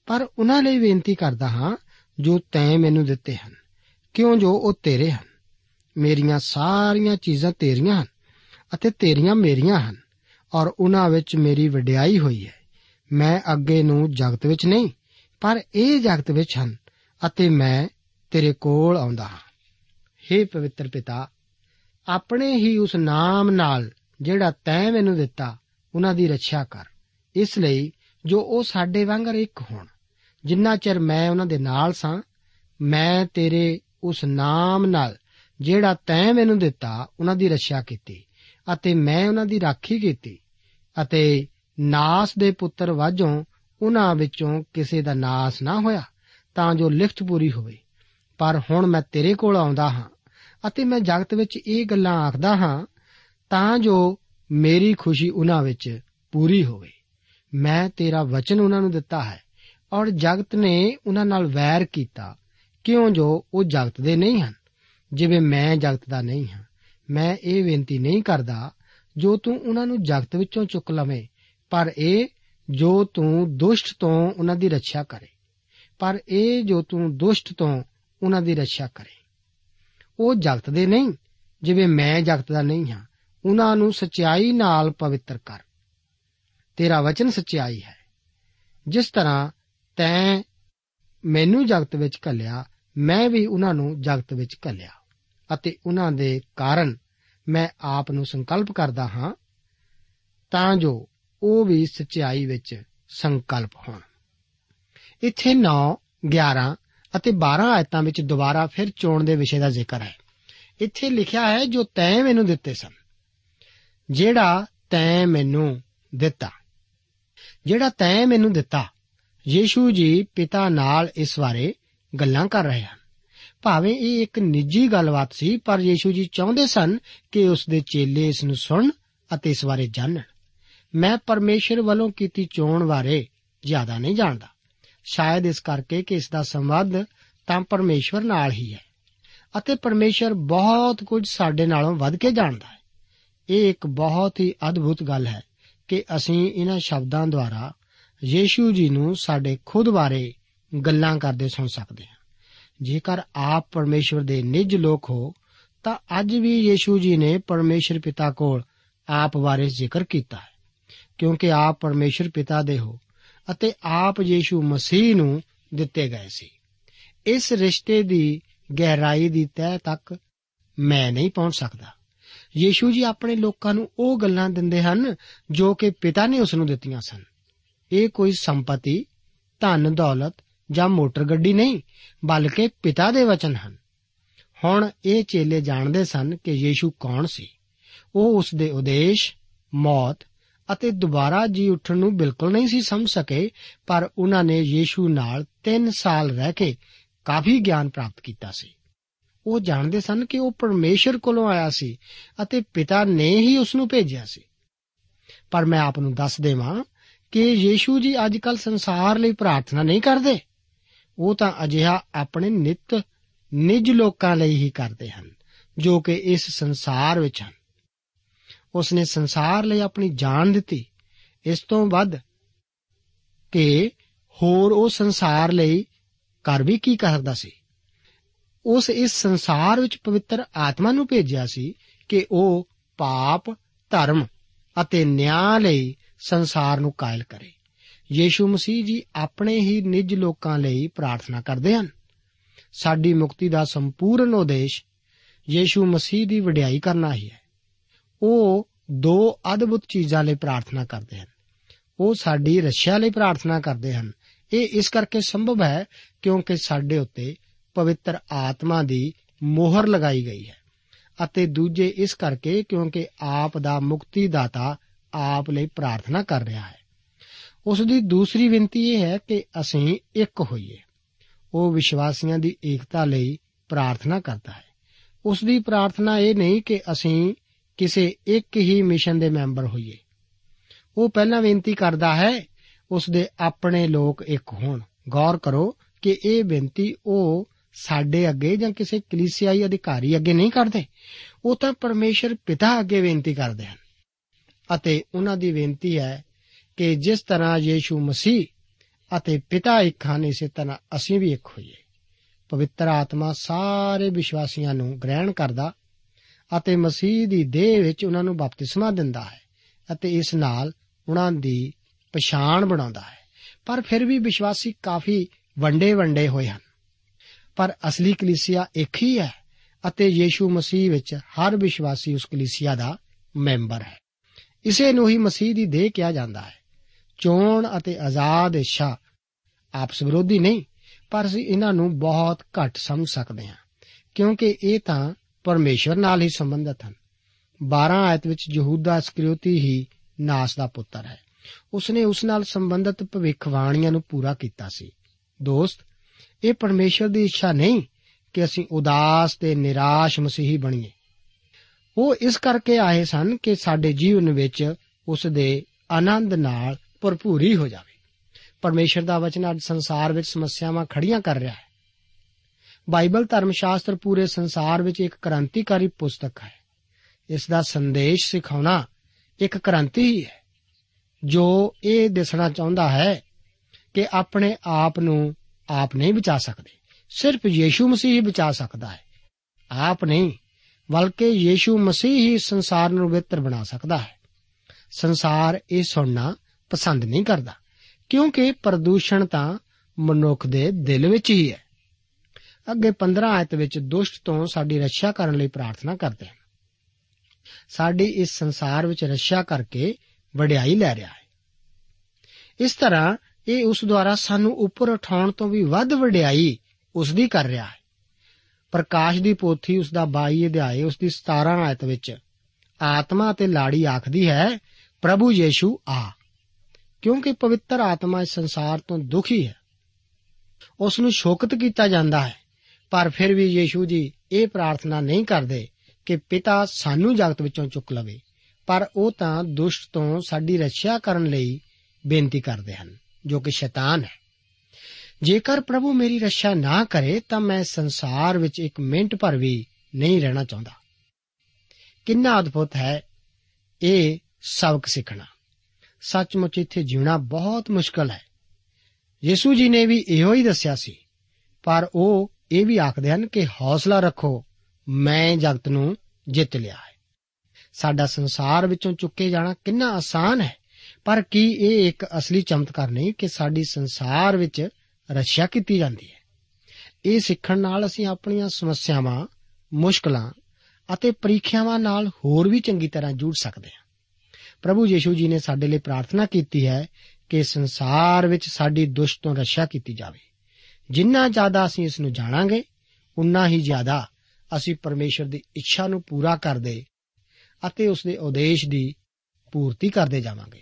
ਪਰ ਉਹਨਾਂ ਲਈ ਬੇਨਤੀ ਕਰਦਾ ਹਾਂ, ਜੋ ਤੈਂ ਮੈਨੂੰ ਦਿੱਤੇ ਹਨ, ਕਿਉਂ ਜੋ ਉਹ ਤੇਰੇ ਹਨ? ਮੇਰੀਆਂ ਸਾਰੀਆਂ ਚੀਜ਼ਾਂ ਤੇਰੀਆਂ ਹਨ ਅਤੇ ਤੇਰੀਆਂ ਮੇਰੀਆਂ ਹਨ, ਔਰ ਉਹਨਾਂ ਵਿੱਚ ਮੇਰੀ ਵਡਿਆਈ ਹੋਈ ਹੈ। ਮੈਂ ਅੱਗੇ ਨੂੰ ਜਗਤ ਵਿੱਚ ਨਹੀਂ, ਪਰ ਇਹ ਜਗਤ ਵਿੱਚ ਹਨ ਅਤੇ ਮੈਂ ਤੇਰੇ ਕੋਲ ਆਉਂਦਾ ਹਾਂ। हे ਪਵਿੱਤਰ ਪਿਤਾ, ਆਪਣੇ ਹੀ ਉਸ ਨਾਮ ਨਾਲ ਜਿਹੜਾ ਤੈਂ ਮੈਨੂੰ ਦਿੱਤਾ, ਉਹਨਾਂ ਦੀ ਰੱਖਿਆ ਕਰ। ਇਸ ਲਈ ਜੋ ਉਹ ਸਾਡੇ ਵਾਂਗਰ ਇੱਕ ਹੋਣ, ਜਿੰਨਾ ਚਿਰ ਮੈਂ ਉਹਨਾਂ ਦੇ ਨਾਲ ਸਾਂ, ਮੈਂ ਤੇਰੇ ਉਸ ਨਾਮ ਨਾਲ ਜਿਹੜਾ ਤੈਂ ਮੈਨੂੰ ਦਿੱਤਾ, ਉਹਨਾਂ ਦੀ ਰੱਖਿਆ ਕੀਤੀ ਅਤੇ ਮੈਂ ਉਹਨਾਂ ਦੀ ਰਾਖੀ ਕੀਤੀ ਅਤੇ ਨਾਸ ਦੇ ਪੁੱਤਰ ਵਾਜੋਂ ਉਹਨਾਂ ਵਿੱਚੋਂ ਕਿਸੇ ਦਾ ਨਾਸ ਨਾ ਹੋਇਆ ਤਾਂ ਜੋ ਲਿਖਤ ਪੂਰੀ ਹੋਵੇ। ਪਰ ਹੁਣ ਮੈਂ ਤੇਰੇ ਕੋਲ ਆਉਂਦਾ ਹਾਂ ਅਤੇ ਮੈਂ ਜਗਤ ਵਿੱਚ ਇਹ ਗੱਲਾਂ ਆਖਦਾ ਹਾਂ ਤਾਂ ਜੋ ਮੇਰੀ ਖੁਸ਼ੀ ਉਹਨਾਂ ਵਿੱਚ ਪੂਰੀ ਹੋਵੇ। ਮੈਂ ਤੇਰਾ ਵਚਨ ਉਹਨਾਂ ਨੂੰ ਦਿੱਤਾ ਹੈ ਔਰ ਜਗਤ ਨੇ ਉਹਨਾਂ ਨਾਲ ਵੈਰ ਕੀਤਾ। ਕਿਉਂ ਜੋ ਉਹ ਜਗਤ ਦੇ ਨਹੀਂ ਹਨ? ਜਿਵੇਂ ਮੈਂ ਜਗਤ ਦਾ ਨਹੀਂ ਹਾਂ, ਮੈਂ ਇਹ ਬੇਨਤੀ ਨਹੀਂ ਕਰਦਾ, ਜੋ ਤੂੰ ਉਹਨਾਂ ਨੂੰ ਜਗਤ ਵਿੱਚੋਂ ਚੁੱਕ ਲਵੇਂ, ਪਰ ਇਹ ਜੋ ਤੂੰ ਦੁਸ਼ਟ ਤੋਂ ਉਹਨਾਂ ਦੀ ਰੱਖਿਆ ਕਰੇ। ਪਰ ਇਹ ਜੋ ਤੂੰ ਦੁਸ਼ਟ ਤੋਂ ਉਹਨਾਂ ਦੀ ਰੱਖਿਆ ਕਰੇ। ਉਹ ਜਗਤ ਦੇ ਨਹੀਂ, ਜਿਵੇਂ ਮੈਂ ਜਗਤ ਦਾ ਨਹੀਂ ਹਾਂ, ਉਹਨਾਂ ਨੂੰ ਸਚਾਈ ਨਾਲ ਪਵਿੱਤਰ ਕਰ। ਤੇਰਾ ਵਚਨ ਸਚਾਈ ਹੈ। ਜਿਸ ਤਰ੍ਹਾਂ ਤੈਂ ਮੈਨੂੰ ਜਗਤ ਵਿੱਚ ਘੱਲਿਆ, ਮੈਂ ਵੀ ਉਹਨਾਂ ਨੂੰ ਜਗਤ ਵਿੱਚ ਘੱਲਿਆ। ਅਤੇ ਉਹਨਾਂ ਦੇ ਕਾਰਨ ਮੈਂ ਆਪ ਨੂੰ ਸੰਕਲਪ ਕਰਦਾ ਹਾਂ, ਤਾਂ ਜੋ ਉਹ ਵੀ ਸਚਾਈ ਵਿੱਚ ਸੰਕਲਪ ਹੋਣ। ਇੱਥੇ 9 11 ਅਤੇ 12 ਆਇਤਾਂ ਵਿੱਚ ਦੁਬਾਰਾ ਫਿਰ ਚੋਣ ਦੇ ਵਿਸ਼ੇ ਦਾ ਜ਼ਿਕਰ ਹੈ। ਇੱਥੇ ਲਿਖਿਆ ਹੈ, ਜੋ ਤੈਂ ਮੈਨੂੰ ਦਿੱਤੇ ਸਨ, ਜਿਹੜਾ ਤੈਂ ਮੈਨੂੰ ਦਿੱਤਾ। ਜਿਹੜਾ ਤੈਂ ਮੈਨੂੰ ਦਿੱਤਾ, ਯੀਸ਼ੂ ਜੀ ਪਿਤਾ ਨਾਲ ਇਸ ਬਾਰੇ ਗੱਲਾਂ ਕਰ ਰਹੇ ਹਨ। ਭਾਵੇਂ ਇਹ ਇੱਕ ਨਿੱਜੀ ਗੱਲਬਾਤ ਸੀ, ਪਰ ਯੀਸ਼ੂ ਜੀ ਚਾਹੁੰਦੇ ਸਨ ਕਿ ਉਸ ਦੇ ਚੇਲੇ ਇਸ ਨੂੰ ਸੁਣਨ ਅਤੇ ਇਸ ਬਾਰੇ ਜਾਣਨ। ਮੈਂ ਪਰਮੇਸ਼ਰ ਵੱਲੋਂ ਕੀਤੀ ਚੋਣ ਬਾਰੇ ਜ਼ਿਆਦਾ ਨਹੀਂ ਜਾਣਦਾ। ਸ਼ਾਇਦ ਇਸ ਕਰਕੇ ਕਿ ਇਸ ਦਾ ਸੰਬੰਧ ਤਾਂ ਪਰਮੇਸ਼ਵਰ ਨਾਲ ਹੀ ਹੈ ਅਤੇ ਪਰਮੇਸ਼ਰ ਬਹੁਤ ਕੁਝ ਸਾਡੇ ਨਾਲੋਂ ਵੱਧ ਕੇ ਜਾਣਦਾ ਹੈ। ਇਹ ਇੱਕ ਬਹੁਤ ਹੀ ਅਦਭੁਤ ਗੱਲ ਹੈ। ਕਿ ਅਸੀਂ ਇਹਨਾਂ ਸ਼ਬਦਾਂ ਦੁਆਰਾ ਯੀਸ਼ੂ ਜੀ ਨੂੰ ਸਾਡੇ ਖੁਦ ਬਾਰੇ ਗੱਲਾਂ ਕਰਦੇ ਸੁਣ ਸਕਦੇ ਹਾਂ। ਜੇਕਰ ਆਪ ਪਰਮੇਸ਼ਵਰ ਦੇ ਨਿੱਜ ਲੋਕ ਹੋ, ਤਾਂ ਅੱਜ ਵੀ ਯੀਸ਼ੂ ਜੀ ਨੇ ਪਰਮੇਸ਼ਰ ਪਿਤਾ ਕੋਲ ਆਪ ਬਾਰੇ ਜ਼ਿਕਰ ਕੀਤਾ ਹੈ। ਕਿਉਂਕਿ ਆਪ ਪਰਮੇਸ਼ਰ ਪਿਤਾ ਦੇ ਹੋ ਅਤੇ ਆਪ ਯੀਸ਼ੂ ਮਸੀਹ ਨੂੰ ਦਿੱਤੇ ਗਏ ਸੀ। ਇਸ ਰਿਸ਼ਤੇ ਦੀ ਗਹਿਰਾਈ ਦੀ ਤਹਿ ਤੱਕ ਮੈਂ ਨਹੀਂ ਪਹੁੰਚ ਸਕਦਾ। ਯੀਸ਼ੂ ਜੀ ਆਪਣੇ ਲੋਕਾਂ ਨੂੰ ਉਹ ਗੱਲਾਂ ਦਿੰਦੇ ਹਨ ਜੋ ਕਿ ਪਿਤਾ ਨੇ ਉਸ ਨੂੰ ਦਿੱਤੀਆਂ ਸਨ। ਇਹ ਕੋਈ ਸੰਪਤੀ, ਧਨ, ਦੌਲਤ ਜਾਂ ਮੋਟਰ ਗੱਡੀ ਨਹੀਂ, ਬਲਕਿ ਪਿਤਾ ਦੇ ਵਚਨ ਹਨ। ਹੁਣ ਇਹ ਚੇਲੇ ਜਾਣਦੇ ਸਨ ਕਿ ਯੀਸ਼ੂ ਕੌਣ ਸੀ। ਉਹ ਉਸ ਦੇ ਉਦੇਸ਼, ਮੌਤ ਅਤੇ ਦੁਬਾਰਾ ਜੀ ਉੱਠਣ ਨੂੰ ਬਿਲਕੁਲ ਨਹੀਂ ਸੀ ਸਮਝ ਸਕੇ, ਪਰ ਉਹਨਾਂ ਨੇ ਯੀਸ਼ੂ ਨਾਲ 3 ਸਾਲ ਰਹਿ ਕੇ ਕਾਫੀ ਗਿਆਨ ਪ੍ਰਾਪਤ ਕੀਤਾ ਸੀ। ਉਹ ਜਾਣਦੇ ਸਨ ਕਿ ਉਹ ਪਰਮੇਸ਼ਰ ਕੋਲੋਂ ਆਇਆ ਸੀ ਅਤੇ ਪਿਤਾ ਨੇ ਹੀ ਉਸ ਨੂੰ ਭੇਜਿਆ ਸੀ। ਪਰ ਮੈਂ ਆਪ ਨੂੰ ਦੱਸ ਦੇਵਾਂ ਕਿ ਯੀਸ਼ੂ ਜੀ ਅੱਜਕੱਲ ਸੰਸਾਰ ਲਈ ਪ੍ਰਾਰਥਨਾ ਨਹੀਂ ਕਰਦੇ। ਉਹ ਤਾਂ ਅਜਿਹਾ ਆਪਣੇ ਨਿਤ, ਨਿਜ ਲੋਕਾਂ ਲਈ ਹੀ ਕਰਦੇ ਹਨ, ਜੋ ਕਿ ਇਸ ਸੰਸਾਰ ਵਿੱਚ ਹਨ। ਉਸ ਨੇ ਸੰਸਾਰ ਲਈ ਆਪਣੀ ਜਾਨ ਦਿੱਤੀ। ਇਸ ਤੋਂ ਵੱਧ ਕਿ ਹੋਰ ਉਹ ਸੰਸਾਰ ਲਈ ਕਰ ਵੀ ਕੀ ਕਰਦਾ ਸੀ? ਉਸ ਇਸ ਸੰਸਾਰ ਵਿੱਚ ਪਵਿੱਤਰ ਆਤਮਾ ਨੂੰ ਭੇਜਿਆ ਸੀ ਕਿ ਉਹ ਪਾਪ, ਧਰਮ ਅਤੇ ਨਿਆਂ ਲਈ ਸੰਸਾਰ ਨੂੰ ਕਾਇਲ ਕਰੇ। ਯੀਸ਼ੂ ਮਸੀਹ ਜੀ ਆਪਣੇ ਹੀ ਨਿਜ ਲੋਕਾਂ ਲਈ ਪ੍ਰਾਰਥਨਾ ਕਰਦੇ ਹਨ। ਸਾਡੀ ਮੁਕਤੀ ਦਾ ਸੰਪੂਰਨ ਉਦੇਸ਼ ਯੀਸ਼ੂ ਮਸੀਹ ਦੀ ਵਡਿਆਈ ਕਰਨਾ ਹੀ ਹੈ। ਉਹ ਦੋ ਅਦਭੁਤ ਚੀਜ਼ਾਂ ਲਈ ਪ੍ਰਾਰਥਨਾ ਕਰਦੇ ਹਨ। ਉਹ ਸਾਡੀ ਰੱਖਿਆ ਲਈ ਪ੍ਰਾਰਥਨਾ ਕਰਦੇ ਹਨ। ਇਹ ਇਸ ਕਰਕੇ ਸੰਭਵ ਹੈ ਕਿਉਂਕਿ ਸਾਡੇ ਉੱਤੇ ਪਵਿੱਤਰ ਆਤਮਾ ਦੀ ਮੋਹਰ ਲਗਾਈ ਗਈ ਹੈ ਅਤੇ ਦੂਜੇ ਇਸ ਕਰਕੇ ਕਿਉਂਕਿ ਆਪ ਦਾ ਮੁਕਤੀ ਦਾਤਾ ਆਪ ਲਈ ਪ੍ਰਾਰਥਨਾ ਕਰ ਰਿਹਾ ਹੈ। ਉਸ ਦੀ ਦੂਸਰੀ ਬੇਨਤੀ ਇਹ ਹੈ ਕਿ ਅਸੀਂ ਇੱਕ ਹੋਈਏ। ਉਹ ਵਿਸ਼ਵਾਸੀਆਂ ਦੀ ਏਕਤਾ ਲਈ ਪ੍ਰਾਰਥਨਾ ਕਰਦਾ ਹੈ। ਉਸ ਦੀ ਪ੍ਰਾਰਥਨਾ ਇਹ ਨਹੀਂ ਕਿ ਅਸੀਂ ਕਿਸੇ ਇੱਕ ਹੀ ਮਿਸ਼ਨ ਦੇ ਮੈਂਬਰ ਹੋਈਏ। ਉਹ ਪਹਿਲਾਂ ਬੇਨਤੀ ਕਰਦਾ ਹੈ, ਉਸ ਦੇ ਆਪਣੇ ਲੋਕ ਇੱਕ ਹੋਣ। ਗੌਰ ਕਰੋ ਕਿ ਇਹ ਬੇਨਤੀ ਉਹ ਸਾਡੇ ਅੱਗੇ ਜਾਂ ਕਿਸੇ ਕਲੀਸਿਆਈ ਅਧਿਕਾਰੀ ਅੱਗੇ ਨਹੀਂ ਕਰਦੇ, ਉਹ ਤਾਂ ਪਰਮੇਸ਼ਰ ਪਿਤਾ ਅੱਗੇ ਬੇਨਤੀ ਕਰਦੇ ਹਨ। ਅਤੇ ਉਹਨਾਂ ਦੀ ਬੇਨਤੀ ਹੈ ਕਿ ਜਿਸ ਤਰ੍ਹਾਂ ਯੀਸ਼ੂ ਮਸੀਹ ਅਤੇ ਪਿਤਾ ਇੱਕ ਹਨ, ਇਸੇ ਤਰ੍ਹਾਂ ਅਸੀਂ ਵੀ ਇੱਕ ਹੋਈਏ। ਪਵਿੱਤਰ ਆਤਮਾ ਸਾਰੇ ਵਿਸ਼ਵਾਸੀਆਂ ਨੂੰ ਗ੍ਰਹਿਣ ਕਰਦਾ ਅਤੇ ਮਸੀਹ ਦੀ ਦੇਹ ਵਿੱਚ ਉਹਨਾਂ ਨੂੰ ਬਪਤਿਸਮਾ ਦਿੰਦਾ ਹੈ ਅਤੇ ਇਸ ਨਾਲ ਉਹਨਾਂ ਦੀ ਪਛਾਣ ਬਣਾਉਂਦਾ ਹੈ। ਪਰ ਫਿਰ ਵੀ ਵਿਸ਼ਵਾਸੀ ਕਾਫੀ ਵੰਡੇ ਵੰਡੇ ਹੋਏ ਹਨ। ਪਰ ਅਸਲੀ ਕਲੀਸਿਆ ਇੱਕ ਹੀ ਹੈ ਅਤੇ ਯੀਸ਼ੂ ਮਸੀਹ ਵਿੱਚ ਹਰ ਵਿਸ਼ਵਾਸੀ ਉਸ ਕਲੀਸਿਆ ਦਾ ਮੈਂਬਰ ਹੈ। ਇਸੇ ਨੂੰ ਹੀ ਮਸੀਹ ਦੀ ਦੇਹ ਕਿਹਾ ਜਾਂਦਾ ਹੈ। ਚੋਣ ਅਤੇ ਆਜ਼ਾਦ ਇੱਛਾ ਆਪਸ ਵਿਰੋਧੀ ਨਹੀਂ, ਪਰ ਅਸੀਂ ਇਹਨਾਂ ਨੂੰ ਬਹੁਤ ਘੱਟ ਸਮਝ ਸਕਦੇ ਹਾਂ, ਕਿਉਂਕਿ ਇਹ ਤਾਂ ਪਰਮੇਸ਼ਵਰ ਨਾਲ ਹੀ ਸੰਬੰਧਿਤ ਹਨ। 12 ਆਇਤ ਵਿੱਚ ਯਹੂਦਾ ਇਸਕਰੀਓਤੀ ਹੀ ਨਾਸ ਦਾ ਪੁੱਤਰ ਹੈ। ਉਸਨੇ ਉਸ ਨਾਲ ਸੰਬੰਧਿਤ ਭਵਿੱਖਬਾਣੀਆਂ ਨੂੰ ਪੂਰਾ ਕੀਤਾ ਸੀ। ਦੋਸਤ ਇਹ ਪਰਮੇਸ਼ਵਰ ਦੀ ਇੱਛਾ ਨਹੀਂ ਕਿ ਅਸੀਂ ਉਦਾਸ ਤੇ ਨਿਰਾਸ਼ ਮਸੀਹੀ ਬਣੀਏ। ਉਹ ਇਸ ਕਰਕੇ ਆਏ ਸਨ ਕਿ ਸਾਡੇ ਜੀਵਨ ਵਿੱਚ ਉਸ ਦੇ ਆਨੰਦ ਨਾਲ ਭਰਪੂਰੀ ਹੋ ਜਾਵੇ। ਪਰਮੇਸ਼ਰ ਦਾ ਵਚਨ ਅੱਜ ਸੰਸਾਰ ਵਿੱਚ ਸਮੱਸਿਆਵਾਂ ਖੜੀਆਂ ਕਰ ਰਿਹਾ ਹੈ। ਬਾਈਬਲ ਧਰਮ ਸ਼ਾਸਤਰ ਪੂਰੇ ਸੰਸਾਰ ਵਿੱਚ ਇੱਕ ਕ੍ਰਾਂਤੀਕਾਰੀ ਪੁਸਤਕ ਹੈ। ਇਸ ਦਾ ਸੰਦੇਸ਼ ਸਿਖਾਉਣਾ ਇੱਕ ਕ੍ਰਾਂਤੀ ਹੀ ਹੈ। ਜੋ ਇਹ ਦਿਸਣਾ ਚਾਹੁੰਦਾ ਹੈ ਕਿ ਆਪਣੇ ਆਪ ਨੂੰ ਆਪ ਨਹੀਂ ਬਚਾ ਸਕਦੇ। ਸਿਰਫ ਯੀਸ਼ੂ ਮਸੀਹ ਹੀ ਬਚਾ ਸਕਦਾ ਹੈ। ਆਪ ਨਹੀਂ, ਬਲਕਿ ਯੀਸ਼ੂ ਮਸੀਹ ਹੀ ਸੰਸਾਰ ਨੂੰ ਬਿਹਤਰ ਬਣਾ ਸਕਦਾ ਹੈ। ਸੰਸਾਰ ਇਹ ਸੁਣਨਾ ਪਸੰਦ ਨਹੀਂ ਕਰਦਾ, ਕਿਉਂਕਿ ਪ੍ਰਦੂਸ਼ਣ ਤਾਂ ਮਨੁੱਖ ਦੇ ਦਿਲ ਵਿੱਚ ਹੀ ਹੈ। ਅੱਗੇ 15 ਆਇਤ ਵਿੱਚ ਦੁਸ਼ਟ ਤੋਂ ਸਾਡੀ ਰੱਖਿਆ ਕਰਨ ਲਈ ਪ੍ਰਾਰਥਨਾ ਕਰਦੇ ਹਨ। ਸਾਡੀ ਇਸ ਸੰਸਾਰ ਵਿੱਚ ਰੱਖਿਆ ਕਰਕੇ ਵਡਿਆਈ ਲੈ ਰਿਹਾ ਹੈ। ਇਸ ਤਰ੍ਹਾਂ ਇਹ ਉਸ ਦੁਆਰਾ ਸਾਨੂੰ ਉੱਪਰ ਉਠਾਉਣ ਤੋਂ ਵੀ ਵੱਧ ਵਡਿਆਈ ਉਸ ਦੀ ਕਰ ਰਿਹਾ ਹੈ। ਪ੍ਰਕਾਸ਼ ਦੀ ਪੋਥੀ ਉਸ ਦਾ 22 ਅਧਿਆਏ, ਉਸ ਦੀ 17 ਆਇਤ ਵਿੱਚ, ਆਤਮਾ ਤੇ ਲਾੜੀ ਆਖਦੀ ਹੈ, ਪ੍ਰਭੂ ਯੀਸ਼ੂ ਆ। ਕਿਉਂਕਿ ਪਵਿੱਤਰ ਆਤਮਾ ਇਸ ਸੰਸਾਰ ਤੋਂ ਦੁਖੀ ਹੈ। ਉਸ ਨੂੰ ਸ਼ੋਕਤ ਕੀਤਾ ਜਾਂਦਾ ਹੈ, ਪਰ ਫਿਰ ਵੀ ਯੀਸ਼ੂ ਜੀ ਇਹ ਪ੍ਰਾਰਥਨਾ ਨਹੀਂ ਕਰਦੇ ਕਿ ਪਿਤਾ ਸਾਨੂੰ ਜਗਤ ਵਿੱਚੋਂ ਚੁੱਕ ਲਵੇ, ਪਰ ਉਹ ਤਾਂ ਦੁਸ਼ਟ ਤੋਂ ਸਾਡੀ ਰੱਖਿਆ ਕਰਨ ਲਈ ਬੇਨਤੀ ਕਰਦੇ ਹਨ। ਜੋ ਕਿ ਸ਼ੈਤਾਨ ਹੈ। ਜੇਕਰ ਪ੍ਰਭੂ ਮੇਰੀ ਰੱਖਿਆ ਨਾ ਕਰੇ, ਤਾਂ ਮੈਂ ਸੰਸਾਰ ਵਿੱਚ ਇੱਕ ਮਿੰਟ ਭਰ ਵੀ ਨਹੀਂ ਰਹਿਣਾ ਚਾਹੁੰਦਾ। ਕਿੰਨਾ ਅਦਭੁਤ ਹੈ ਇਹ ਸਬਕ ਸਿੱਖਣਾ। ਸੱਚਮੁੱਚ ਇੱਥੇ ਜੀਣਾ ਬਹੁਤ ਮੁਸ਼ਕਲ ਹੈ। ਯਿਸੂ ਜੀ ਨੇ ਵੀ ਇਹੋ ਹੀ ਦੱਸਿਆ ਸੀ, ਪਰ ਉਹ ਇਹ ਵੀ ਆਖਦੇ ਹਨ ਕਿ ਹੌਸਲਾ ਰੱਖੋ, ਮੈਂ ਜਗਤ ਨੂੰ ਜਿੱਤ ਲਿਆ ਹੈ। ਸਾਡਾ ਸੰਸਾਰ ਵਿੱਚੋਂ ਚੁੱਕੇ ਜਾਣਾ ਕਿੰਨਾ ਆਸਾਨ ਹੈ। ਪਰ ਕੀ ਇਹ ਇੱਕ ਅਸਲੀ ਚਮਤਕਾਰ ਨਹੀਂ ਕਿ ਸਾਡੀ ਸੰਸਾਰ ਵਿੱਚ ਰੱਖਿਆ ਕੀਤੀ ਜਾਂਦੀ ਹੈ? ਇਹ ਸਿੱਖਣ ਨਾਲ ਅਸੀਂ ਆਪਣੀਆਂ ਸਮੱਸਿਆਵਾਂ, ਮੁਸ਼ਕਲਾਂ ਅਤੇ ਪ੍ਰੀਖਿਆਵਾਂ ਨਾਲ ਹੋਰ ਵੀ ਚੰਗੀ ਤਰ੍ਹਾਂ ਜੁੜ ਸਕਦੇ ਹਾਂ। ਪ੍ਰਭੂ ਯੀਸ਼ੂ ਜੀ ਨੇ ਸਾਡੇ ਲਈ ਪ੍ਰਾਰਥਨਾ ਕੀਤੀ ਹੈ ਕਿ ਸੰਸਾਰ ਵਿੱਚ ਸਾਡੀ ਦੁਸ਼ਟ ਤੋਂ ਰੱਖਿਆ ਕੀਤੀ ਜਾਵੇ। ਜਿੰਨਾ ਜ਼ਿਆਦਾ ਅਸੀਂ ਇਸ ਨੂੰ ਜਾਣਾਂਗੇ, ਉਨਾ ਹੀ ਜ਼ਿਆਦਾ ਅਸੀਂ ਪਰਮੇਸ਼ਰ ਦੀ ਇੱਛਾ ਨੂੰ ਪੂਰਾ ਕਰਦੇ ਅਤੇ ਉਸ ਦੇ ਉਦੇਸ਼ ਦੀ ਪੂਰਤੀ ਕਰਦੇ ਜਾਵਾਂਗੇ।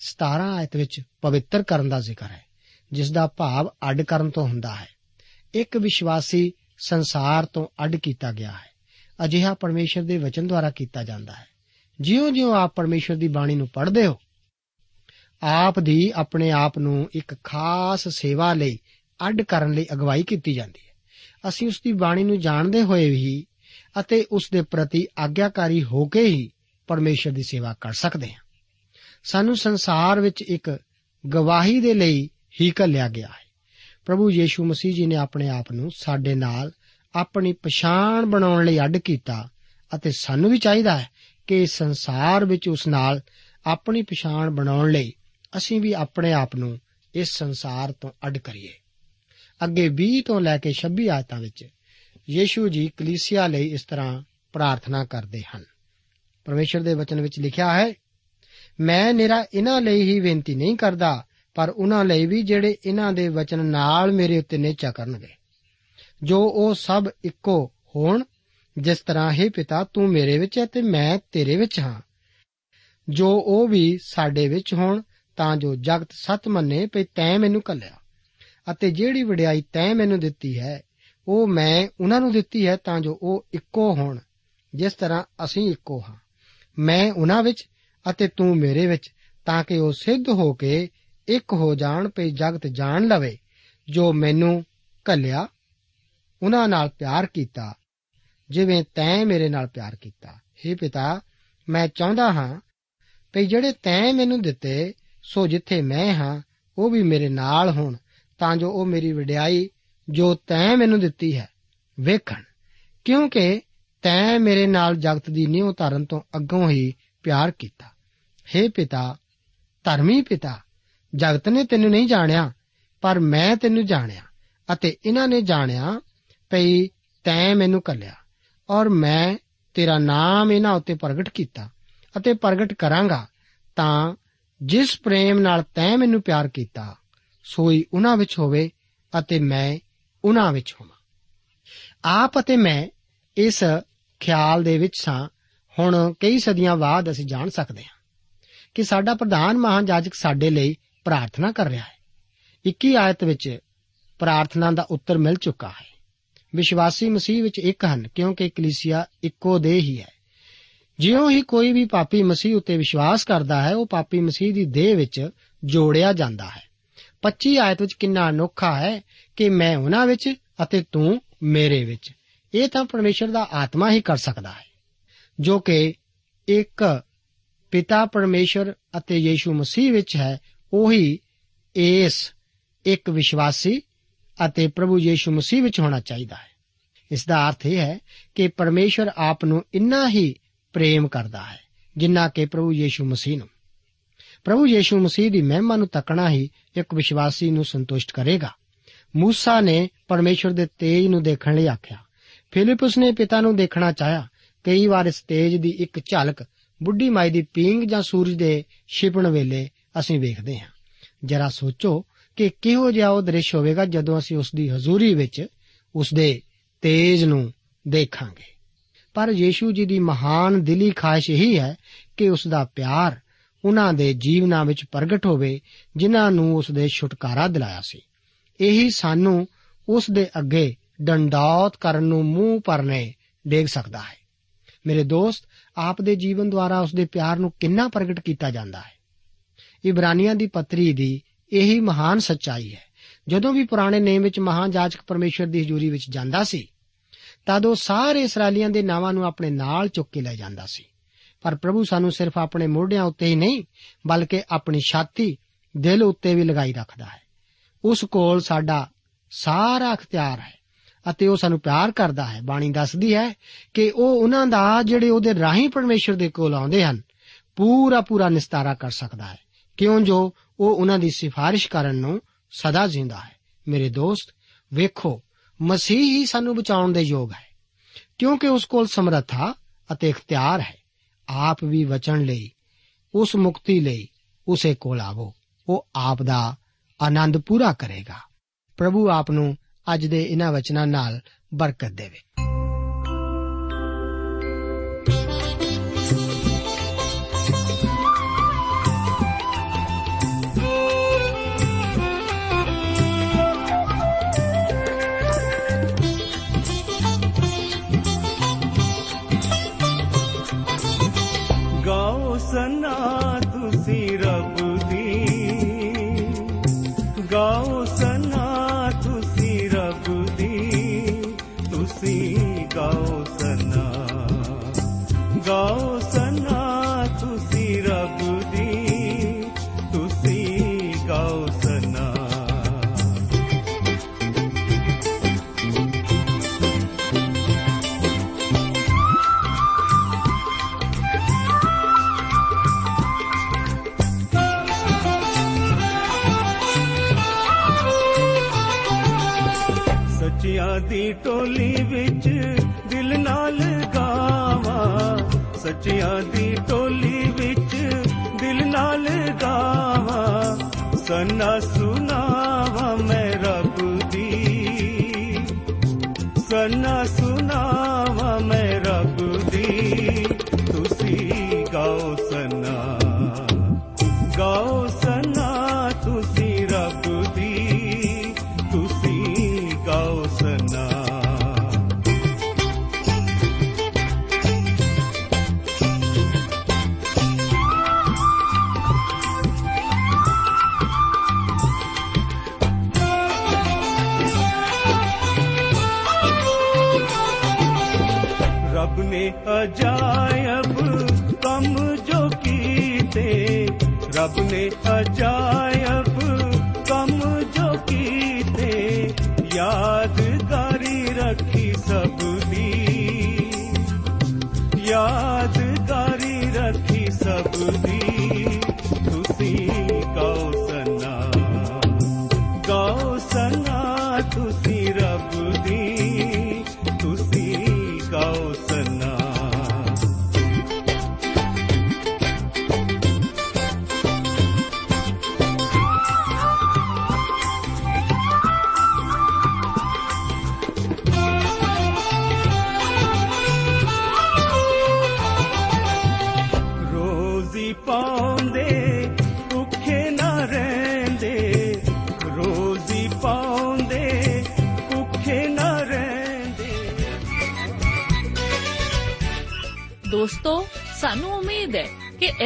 17 ਆਇਤ ਵਿੱਚ ਪਵਿੱਤਰ ਕਰਨ ਦਾ ਜ਼ਿਕਰ ਹੈ ਜਿਸ ਦਾ ਭਾਵ ਅੱਡ ਕਰਨ ਤੋਂ ਹੁੰਦਾ ਹੈ। ਇੱਕ ਵਿਸ਼ਵਾਸੀ ਸੰਸਾਰ ਤੋਂ ਅੱਡ ਕੀਤਾ ਗਿਆ ਹੈ। ਅਜਿਹਾ ਪਰਮੇਸ਼ਰ ਦੇ ਵਚਨ ਦੁਆਰਾ ਕੀਤਾ ਜਾਂਦਾ ਹੈ। ਜਿਉਂ-ਜਿਉਂ ਆਪ ਪਰਮੇਸ਼ਰ ਦੀ ਬਾਣੀ ਨੂੰ ਪੜ੍ਹਦੇ ਹੋ, ਆਪ ਦੀ ਆਪਣੇ ਆਪ ਨੂੰ ਇੱਕ ਖਾਸ ਸੇਵਾ ਲਈ ਅੱਡ ਕਰਨ ਲਈ ਅਗਵਾਈ ਕੀਤੀ ਜਾਂਦੀ ਹੈ। ਅਸੀਂ ਉਸ ਦੀ ਬਾਣੀ ਨੂੰ ਜਾਣਦੇ ਹੋਏ ਵੀ ਅਤੇ ਉਸ ਦੇ ਪ੍ਰਤੀ ਆਗਿਆਕਾਰੀ ਹੋ ਕੇ ਹੀ ਪਰਮੇਸ਼ਰ ਦੀ ਸੇਵਾ ਕਰ ਸਕਦੇ ਹਾਂ। ਸਾਨੂੰ ਸੰਸਾਰ ਵਿੱਚ ਇੱਕ ਗਵਾਹੀ ਦੇ ਲਈ ਹੀ ਘੱਲਿਆ ਗਿਆ ਹੈ। ਪ੍ਰਭੂ ਯੀਸ਼ੂ ਮਸੀਹ ਜੀ ਨੇ ਆਪਣੇ ਆਪ ਨੂੰ ਸਾਡੇ ਨਾਲ ਆਪਣੀ ਪਛਾਣ ਬਣਾਉਣ ਲਈ ਅੱਡ ਕੀਤਾ ਅਤੇ ਸਾਨੂੰ ਵੀ ਚਾਹੀਦਾ ਹੈ ਕਿ ਇਸ ਸੰਸਾਰ ਵਿੱਚ ਉਸ ਨਾਲ ਆਪਣੀ ਪਛਾਣ ਬਣਾਉਣ ਲਈ ਅਸੀਂ ਵੀ ਆਪਣੇ ਆਪ ਨੂੰ ਇਸ ਸੰਸਾਰ ਤੋਂ ਅੱਡ ਕਰੀਏ। ਅੱਗੇ 20 ਤੋਂ ਲੈ ਕੇ 26 ਆਇਤਾਂ ਵਿੱਚ ਯੀਸ਼ੂ ਜੀ ਕਲੀਸਿਆ ਲਈ ਇਸ ਤਰ੍ਹਾਂ ਪ੍ਰਾਰਥਨਾ ਕਰਦੇ ਹਨ। ਪਰਮੇਸ਼ਰ ਦੇ ਵਚਨ ਵਿੱਚ ਲਿਖਿਆ ਹੈ ਮੈਂ ਨਿਰਾ ਇਹਨਾਂ ਲਈ ਹੀ ਬੇਨਤੀ ਨਹੀਂ ਕਰਦਾ, ਪਰ ਉਹਨਾਂ ਲਈ ਵੀ ਜਿਹੜੇ ਇਹਨਾਂ ਦੇ ਵਚਨ ਨਾਲ ਮੇਰੇ ਉੱਤੇ ਨੇਚਾ ਕਰਨਗੇ। ਜੋ ਉਹ ਸਭ ਇੱਕੋ ਹੋਣ, ਜਿਸ ਤਰ੍ਹਾਂ ਹੈ ਪਿਤਾ, ਤੂੰ ਮੇਰੇ ਵਿੱਚ ਹੈ ਤੇ ਮੈਂ ਤੇਰੇ ਵਿੱਚ ਹਾਂ। ਜੋ ਉਹ ਵੀ ਸਾਡੇ ਵਿੱਚ ਹੋਣ, ਤਾਂ ਜੋ ਜਗਤ ਸੱਤ ਮੰਨੇ ਪਈ ਤੈਂ ਮੈਨੂੰ ਕੱਲਿਆ ਅਤੇ ਜਿਹੜੀ ਵਡਿਆਈ ਤੈਂ ਮੈਨੂੰ ਦਿੱਤੀ ਹੈ, ਉਹ ਮੈਂ ਉਹਨਾਂ ਨੂੰ ਦਿੱਤੀ ਹੈ ਤਾਂ ਜੋ ਉਹ ਇੱਕੋ ਹੋਣ, ਜਿਸ ਤਰ੍ਹਾਂ ਅਸੀਂ ਇੱਕੋ ਹਾਂ। ਮੈਂ ਉਹਨਾਂ ਵਿੱਚ ਅਤੇ ਤੂੰ ਮੇਰੇ ਵਿੱਚ, ਤਾਂ ਕਿ ਉਹ ਸਿੱਧ ਹੋ ਕੇ ਇੱਕ ਹੋ ਜਾਣ ਪਈ ਜਗਤ ਜਾਣ ਲਵੇ, ਜੋ ਮੈਨੂੰ ਕੱਲਿਆ ਉਹਨਾਂ ਨਾਲ ਪਿਆਰ ਕੀਤਾ, ਜਿਵੇਂ ਤੈਂ ਮੇਰੇ ਨਾਲ ਪਿਆਰ ਕੀਤਾ। हे ਪਿਤਾ, ਮੈਂ ਚਾਹੁੰਦਾ ਹਾਂ ਕਿ ਜਿਹੜੇ ਤੈਂ ਮੈਨੂੰ ਦਿੱਤੇ, ਸੋ ਜਿੱਥੇ ਮੈਂ ਹਾਂ, ਉਹ ਵੀ ਮੇਰੇ ਨਾਲ ਹੋਣ, ਤਾਂ ਜੋ ਉਹ ਮੇਰੀ ਵਡਿਆਈ, ਜੋ ਤੈਂ ਮੈਨੂੰ ਦਿੱਤੀ ਹੈ, ਵੇਖਣ। ਕਿਉਂਕਿ ਤੈਂ ਮੇਰੇ ਨਾਲ ਜਗਤ ਦੀ ਨਿਉ ਧਰਨ ਤੋਂ ਅੱਗੋਂ ਹੀ ਪਿਆਰ ਕੀਤਾ। हे ਪਿਤਾ, ਧਰਮੀ ਪਿਤਾ, ਜਗਤ ਨੇ ਤੈਨੂੰ ਨਹੀਂ ਜਾਣਿਆ, ਪਰ ਮੈਂ ਤੈਨੂੰ ਜਾਣਿਆ ਅਤੇ ਇਹਨਾਂ ਨੇ ਜਾਣਿਆ ਪਈ ਤੈਂ ਮੈਨੂੰ ਕੱਲਿਆ ਔਰ ਮੈਂ ਤੇਰਾ ਨਾਮ ਇਹਨਾਂ ਉੱਤੇ ਪ੍ਰਗਟ ਕੀਤਾ ਅਤੇ ਪ੍ਰਗਟ ਕਰਾਂਗਾ ਤਾਂ ਜਿਸ ਪ੍ਰੇਮ ਨਾਲ ਤੈਂ ਮੈਨੂੰ ਪਿਆਰ ਕੀਤਾ, ਸੋਈ ਉਹਨਾਂ ਵਿੱਚ ਹੋਵੇ ਅਤੇ ਮੈਂ ਉਹਨਾਂ ਵਿੱਚ ਹੋਵਾਂ। ਆਪ ਅਤੇ ਮੈਂ ਇਸ ਖਿਆਲ ਦੇ ਵਿੱਚ ਸਾਂ ਹੁਣ ਕਈ ਸਦੀਆਂ ਬਾਅਦ ਅਸੀਂ ਜਾਣ ਸਕਦੇ ਹਾਂ ਕਿ ਸਾਡਾ ਪ੍ਰਧਾਨ ਮਹਾਜਾਜਕ ਸਾਡੇ ਲਈ ਪ੍ਰਾਰਥਨਾ ਕਰ ਰਿਹਾ ਹੈ। 21 ਆਇਤ ਵਿੱਚ ਪ੍ਰਾਰਥਨਾ ਦਾ ਉੱਤਰ ਮਿਲ ਚੁੱਕਾ ਹੈ। ਵਿਸ਼ਵਾਸੀ ਮਸੀਹ ਵਿੱਚ ਇੱਕ ਹਨ, ਕਿਉਂਕਿ ਕਲੀਸਿਆ ਇੱਕੋ ਦੇ ਹੀ ਹੈ। ਜਿਉਂ ਹੀ ਕੋਈ ਵੀ ਪਾਪੀ ਮਸੀਹ ਉੱਤੇ ਵਿਸ਼ਵਾਸ ਕਰਦਾ ਹੈ, ਉਹ ਪਾਪੀ ਮਸੀਹ ਦੀ ਦੇਹ ਵਿੱਚ ਜੋੜਿਆ ਜਾਂਦਾ ਹੈ। 25 ਆਇਤ ਵਿੱਚ ਕਿੰਨਾ ਅਨੋਖਾ ਹੈ ਕਿ ਮੈਂ ਉਹਨਾਂ ਵਿੱਚ ਅਤੇ ਤੂੰ ਮੇਰੇ ਵਿੱਚ। ਇਹ ਤਾਂ ਪਰਮੇਸ਼ਰ ਦਾ ਆਤਮਾ ਹੀ ਕਰ ਸਕਦਾ ਹੈ। ਜੋ ਕਿ ਇੱਕ ਪਿਤਾ ਪਰਮੇਸ਼ਰ ਅਤੇ ਯੀਸ਼ੂ ਮਸੀਹ ਵਿੱਚ ਹੈ, ਉਹੀ ਇਸ ਇੱਕ ਵਿਸ਼ਵਾਸੀ ਅਤੇ ਪ੍ਰਭੂ ਯੀਸ਼ੂ ਮਸੀਹ ਵਿੱਚ ਹੋਣਾ ਚਾਹੀਦਾ ਹੈ। ਇਸ ਦਾ ਅਰਥ ਇਹ ਹੈ ਕਿ ਪਰਮੇਸ਼ਰ ਆਪ ਨੂੰ ਇੰਨਾ ਹੀ ਪ੍ਰੇਮ ਕਰਦਾ ਹੈ, ਜਿੰਨਾ ਕਿ ਪ੍ਰਭੂ ਯੀਸ਼ੂ ਮਸੀਹ ਨੂੰ। ਪ੍ਰਭੂ ਯੀਸ਼ੂ ਮਸੀਹ ਦੀ ਮਹਿਮਾ ਨੂੰ ਤੱਕਣਾ ਹੀ ਇੱਕ ਵਿਸ਼ਵਾਸੀ ਨੂੰ ਸੰਤੁਸ਼ਟ ਕਰੇਗਾ। ਮੂਸਾ ਨੇ ਪਰਮੇਸ਼ਰ ਦੇ ਤੇਜ ਨੂੰ ਦੇਖਣ ਲਈ ਆਖਿਆ, ਫਿਲਿਪਸ ਨੇ ਪਿਤਾ ਨੂੰ ਦੇਖਣਾ ਚਾਹਿਆ ਕਈ ਵਾਰ ਇਸ ਤੇਜ ਦੀ ਇੱਕ ਝਲਕ ਬੁੱਢੀ ਮਾਈ ਦੀ ਪੀਂਗ ਜਾਂ ਸੂਰਜ ਦੇ ਛਿਪਣ ਵੇਲੇ ਅਸੀਂ ਵੇਖਦੇ ਹਾਂ। ਜਰਾ ਸੋਚੋ ਕਿ ਕਿਹੋ ਜਿਹਾ ਉਹ ਦ੍ਰਿਸ਼ ਹੋਵੇਗਾ ਜਦੋਂ ਅਸੀਂ ਉਸ ਦੀ ਹਜ਼ੂਰੀ ਵਿੱਚ ਉਸ ਦੇ ਤੇਜ ਨੂੰ ਦੇਖਾਂਗੇ। ਪਰ ਯੀਸ਼ੂ ਜੀ ਦੀ ਮਹਾਨ ਦਿਲੀ ਖਾਹਿਸ਼ ਇਹੀ ਹੈ ਕਿ ਉਸ ਦਾ ਪਿਆਰ ਉਹਨਾਂ ਦੇ ਜੀਵਨਾਂ ਵਿੱਚ ਪ੍ਰਗਟ ਹੋਵੇ, ਜਿਨ੍ਹਾਂ ਨੂੰ ਉਸ ਦੇ ਛੁਟਕਾਰਾ ਦਿਲਾਇਆ ਸੀ। ਇਹੀ ਸਾਨੂੰ ਉਸ ਦੇ ਅੱਗੇ ਡੰਡੌਤ ਕਰਨ ਨੂੰ ਮੂੰਹ ਪਰਨੇ ਡੇਗ ਸਕਦਾ ਹੈ। ਮੇਰੇ ਦੋਸਤ ਆਪ ਦੇ ਜੀਵਨ ਦੁਆਰਾ ਉਸ ਦੇ ਪਿਆਰ ਨੂੰ ਕਿੰਨਾ ਪ੍ਰਗਟ ਕੀਤਾ ਜਾਂਦਾ ਹੈ। ਇਬਰਾਨੀਆਂ ਦੀ ਪੱਤਰੀ ਦੀ ਇਹੀ ਮਹਾਨ ਸੱਚਾਈ ਹੈ। ਜਦੋਂ ਵੀ ਪੁਰਾਣੇ ਨੇਮ ਵਿੱਚ ਮਹਾਨ ਜਾਜਕ ਪਰਮੇਸ਼ਰ ਦੀ ਹਜ਼ੂਰੀ ਵਿੱਚ ਜਾਂਦਾ ਸੀ, ਤਦ ਉਹ ਸਾਰੇ ਇਸرائیਲੀਆਂ ਦੇ ਨਾਵਾਂ ਨੂੰ ਆਪਣੇ ਨਾਲ ਚੁੱਕ ਕੇ ਲੈ ਜਾਂਦਾ ਸੀ। ਪਰ ਪ੍ਰਭੂ ਸਾਨੂੰ ਸਿਰਫ ਆਪਣੇ ਮੋਢਿਆਂ ਉੱਤੇ ਹੀ ਨਹੀਂ, ਬਲਕਿ ਆਪਣੀ ਛਾਤੀ ਦਿਲ ਉੱਤੇ ਵੀ ਲਗਾਈ ਰੱਖਦਾ ਹੈ। ਉਸ ਕੋਲ ਸਾਡਾ ਸਾਰਾ ਅਖਤਿਆਰ ਹੈ। ਅਤੇ ਉਹ ਸਾਨੂੰ ਪਿਆਰ ਕਰਦਾ ਹੈ। ਬਾਣੀ ਦੱਸਦੀ ਹੈ ਕਿ ਉਹ ਉਹਨਾਂ ਦਾ ਜਿਹੜੇ ਉਹਦੇ ਰਾਹੀਂ ਪਰਮੇਸ਼ਰ ਦੇ ਕੋਲ ਆਉਂਦੇ ਹਨ, ਪੂਰਾ ਪੂਰਾ ਨਿਸਤਾਰਾ ਕਰ ਸਕਦਾ ਹੈ। ਕਿਉਂ ਜੋ ਉਹ ਉਹਨਾਂ ਦੀ ਸਿਫਾਰਿਸ਼ ਕਰਨ ਨੂੰ ਸਦਾ ਜ਼ਿੰਦਾ ਹੈ। ਮੇਰੇ ਦੋਸਤ, ਵੇਖੋ, ਮਸੀਹ ਹੀ ਸਾਨੂੰ ਬਚਾਉਣ ਦੇ ਯੋਗ ਹੈ, ਕਿਉਂਕਿ ਉਸ ਕੋਲ ਸਮਰੱਥਾ ਅਤੇ ਇਖਤਿਆਰ ਹੈ। ਆਪ ਵੀ ਵਚਨ ਲਈ, ਉਸ ਮੁਕਤੀ ਲਈ ਉਸੇ ਕੋਲ ਆਵੋ। ਉਹ ਆਪ ਦਾ ਆਨੰਦ ਪੂਰਾ ਕਰੇਗਾ। ਪ੍ਰਭੂ ਆਪ ਨੂੰ ਅੱਜ ਦੇ ਇਹਨਾਂ ਵਚਨਾਂ ਨਾਲ ਬਰਕਤ ਦੇਵੇ। sana. ਰੱਬ ਨੇ ਅਜਾਇਬ